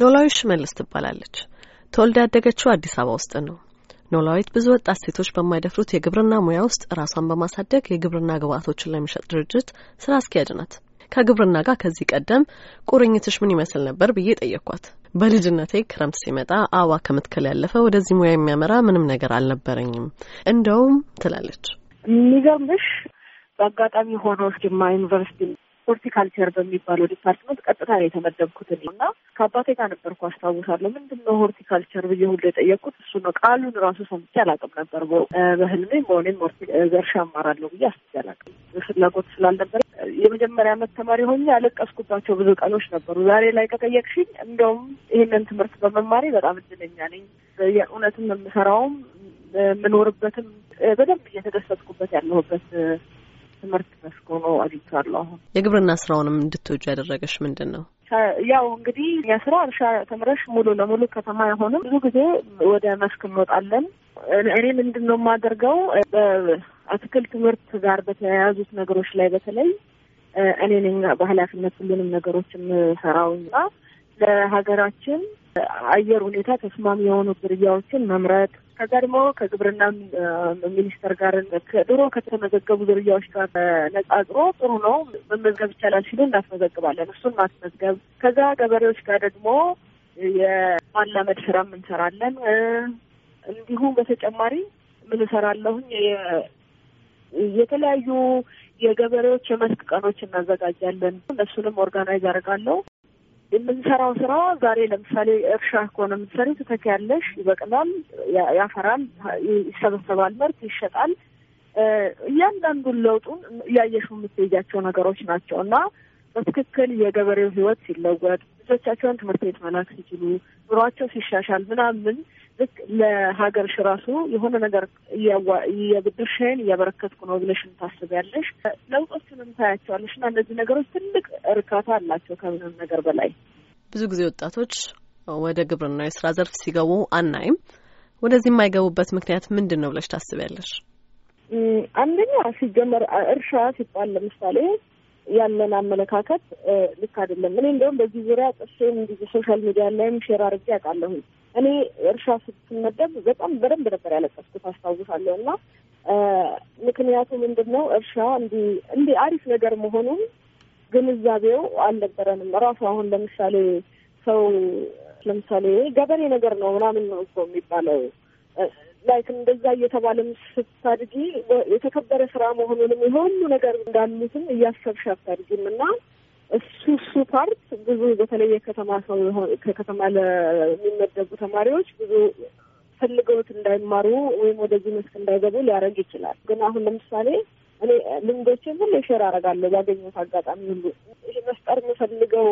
ኖላዊ ሽመልስ ትባላለች። ተወልዳ ያደገችው አዲስ አበባ ውስጥ ነው። ኖላዊት ብዙ ወጣት ሴቶች በማይደፍሩት የግብርና ሙያ ውስጥ ራሷን በማሳደግ የግብርና ግብዓቶችን ለሚሸጥ ድርጅት ስራ አስኪያጅ ናት። ከግብርና ጋር ከዚህ ቀደም ቁርኝትሽ ምን ይመስል ነበር ብዬ ጠየኳት። በልጅነቴ ክረምት ሲመጣ አበባ ከመትከል ያለፈ ወደዚህ ሙያ የሚያመራ ምንም ነገር አልነበረኝም እንደውም ትላለች። የሚገርምሽ በአጋጣሚ ሆኖ ጅማ ዩኒቨርሲቲ ሆርቲካልቸር በሚባለው department ቀጥታ ነው የተመደብኩት እና ከአባቴ ጋር ነበርኩ አስታውሳለሁ። ምንድን ነው ሆርቲካልቸር ብዬ ሁሉ የጠየቅኩት እሱ ነው። ቃሉን ራሱ ሰምቼ አላውቅም ነበር። በህልሜም በእውኔም እርሻ እማራለሁ ብዬ አስቤ አላውቅም። ፍላጎት ስላልነበረ የመጀመሪያ ዓመት ተማሪ ሆኜ ያለቀስኩባቸው ብዙ ቀኖች ነበሩ። ዛሬ ላይ ከጠየቅሽኝ እንደውም ይህንን ትምህርት በመማሬ በጣም እድለኛ ነኝ። የእውነትም የምሰራውም የምኖርበትም በደንብ እየተደሰትኩበት ያለሁበት ትምህርት መስክ ሆኖ አግኝቻለሁ። አሁን የግብርና ስራውንም እንድትወጁ ያደረገሽ ምንድን ነው? ያው እንግዲህ የስራ እርሻ ተምረሽ ሙሉ ለሙሉ ከተማ አይሆንም። ብዙ ጊዜ ወደ መስክ እንወጣለን። እኔ ምንድን ነው የማደርገው በአትክልት ትምህርት ጋር በተያያዙት ነገሮች ላይ በተለይ እኔ ነኝ በኃላፊነት ሁሉንም ነገሮች የምሰራውና ለሀገራችን አየር ሁኔታ ተስማሚ የሆኑ ዝርያዎችን መምረጥ ከዛ ደግሞ ከግብርና ሚኒስቴር ጋር ድሮ ከተመዘገቡ ዝርያዎች ጋር ነጻጽሮ ጥሩ ነው መመዝገብ ይቻላል ሲሉ እናስመዘግባለን። እሱን ማስመዝገብ ከዛ ገበሬዎች ጋር ደግሞ የማላመድ ስራም እንሰራለን። እንዲሁም በተጨማሪ ምን እሰራለሁኝ የተለያዩ የገበሬዎች የመስክ ቀኖች እናዘጋጃለን። እነሱንም organize አደርጋለሁ። የምንሰራው ስራ ዛሬ ለምሳሌ እርሻ ከሆነ የምትሰሪ ትተኪያለሽ፣ ይበቅላል፣ ያፈራል፣ ይሰበሰባል፣ ምርት ይሸጣል። እያንዳንዱን ለውጡን እያየሹ የምትሄጃቸው ነገሮች ናቸው እና በትክክል የገበሬው ሕይወት ሲለወጥ ልጆቻቸውን ትምህርት ቤት መላክ ሲችሉ ኑሯቸው ሲሻሻል ምናምን ልክ ለሀገርሽ ራሱ የሆነ ነገር የብድርሽን እያበረከትኩ ነው ብለሽም ታስቢያለሽ። ለውጦችንም ታያቸዋለሽ እና እነዚህ ነገሮች ትልቅ እርካታ አላቸው ከምንም ነገር በላይ። ብዙ ጊዜ ወጣቶች ወደ ግብርና የስራ ዘርፍ ሲገቡ አናይም። ወደዚህ የማይገቡበት ምክንያት ምንድን ነው ብለሽ ታስቢያለሽ? አንደኛ ሲጀመር እርሻ ሲባል ለምሳሌ ያለን አመለካከት ልክ አይደለም። እኔ እንደውም በዚህ ዙሪያ ጽፌም እንዲህ social media ላይም share አድርጌ አውቃለሁኝ። እኔ እርሻ ስትመደብ በጣም በደንብ ነበር ያለቀስኩት አስታውሳለሁ። እና ምክንያቱ ምንድን ነው እርሻ እንዲህ እንዲህ አሪፍ ነገር መሆኑን ግንዛቤው አልነበረንም። ራሱ አሁን ለምሳሌ ሰው ለምሳሌ ገበሬ ነገር ነው ምናምን ነው እኮ የሚባለው like እንደዛ እየተባለም ስታድጊ የተከበረ ስራ መሆኑንም የሁሉ ነገር እንዳሉትም እያሰብሽ አታድጊም እና እሱ እሱ part ብዙ በተለይ የከተማ ሰው ከከተማ ለሚመደቡ ተማሪዎች ብዙ ፈልገውት እንዳይማሩ ወይም ወደዚህ መስክ እንዳይገቡ ሊያደርግ ይችላል። ግን አሁን ለምሳሌ እኔ ልምዶችን ሁሉ share አደርጋለሁ ባገኘሁት አጋጣሚ ሁሉ። ይህ መፍጠር የምፈልገው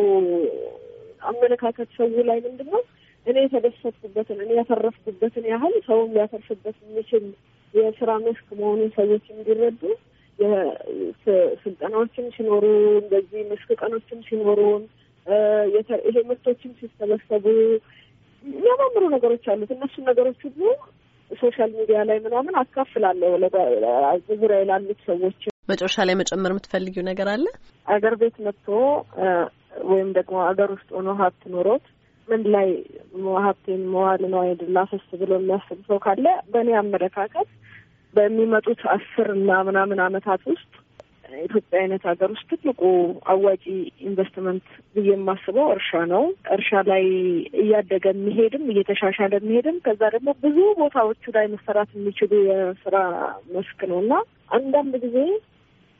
አመለካከት ሰው ላይ ምንድን ነው እኔ የተደሰትኩበትን እኔ ያተረፍኩበትን ያህል ሰውም ሊያተርፍበት የሚችል የስራ መስክ መሆኑን ሰዎች እንዲረዱ ስልጠናዎችም ሲኖሩ እንደዚህ መስክ ቀኖችም ሲኖሩን ይሄ ምርቶችም ሲሰበሰቡ የሚያማምሩ ነገሮች አሉት። እነሱን ነገሮች ሁሉ social media ላይ ምናምን አካፍላለሁ ዙሪያ ላሉት ሰዎች። መጨረሻ ላይ መጨመር የምትፈልጊው ነገር አለ? አገር ቤት መጥቶ ወይም ደግሞ አገር ውስጥ ሆኖ ሀብት ኖሮት ምን ላይ ሀብቴን መዋለ ንዋይ ላፍስ ብሎ የሚያስብ ሰው ካለ በእኔ አመለካከት በሚመጡት አስር እና ምናምን አመታት ውስጥ ኢትዮጵያ አይነት ሀገር ውስጥ ትልቁ አዋጪ ኢንቨስትመንት ብዬ የማስበው እርሻ ነው። እርሻ ላይ እያደገ የሚሄድም እየተሻሻለ የሚሄድም ከዛ ደግሞ ብዙ ቦታዎቹ ላይ መሰራት የሚችሉ የስራ መስክ ነው እና አንዳንድ ጊዜ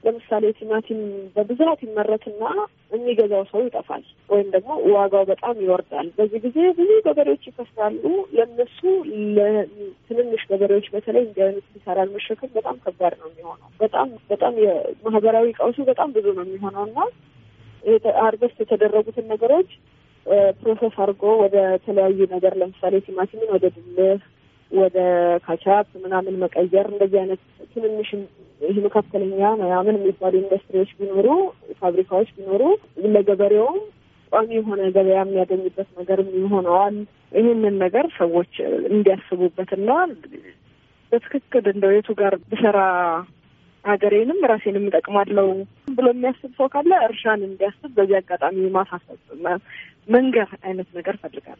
ለምሳሌ ቲማቲም በብዛት ይመረትና የሚገዛው ሰው ይጠፋል፣ ወይም ደግሞ ዋጋው በጣም ይወርዳል። በዚህ ጊዜ ብዙ ገበሬዎች ይከስራሉ። ለእነሱ ለትንንሽ ገበሬዎች በተለይ እንዲህ አይነት ኪሳራን መሸከም በጣም ከባድ ነው የሚሆነው። በጣም በጣም የማህበራዊ ቀውሱ በጣም ብዙ ነው የሚሆነው እና harvest የተደረጉትን ነገሮች process አድርጎ ወደ ተለያዩ ነገር ለምሳሌ ቲማቲምን ወደ ድልህ ወደ ካቻፕ ምናምን መቀየር እንደዚህ አይነት ትንንሽ ይህ መካከለኛ ምናምን የሚባሉ ኢንዱስትሪዎች ቢኖሩ ፋብሪካዎች ቢኖሩ ለገበሬውም ቋሚ የሆነ ገበያ የሚያገኝበት ነገርም ይሆነዋል። ይህንን ነገር ሰዎች እንዲያስቡበትና በትክክል እንደው የቱ ጋር ብሰራ ሀገሬንም ራሴንም እጠቅማለሁ ብሎ የሚያስብ ሰው ካለ እርሻን እንዲያስብ በዚህ አጋጣሚ ማሳሰብ መንገር አይነት ነገር ፈልጋለሁ።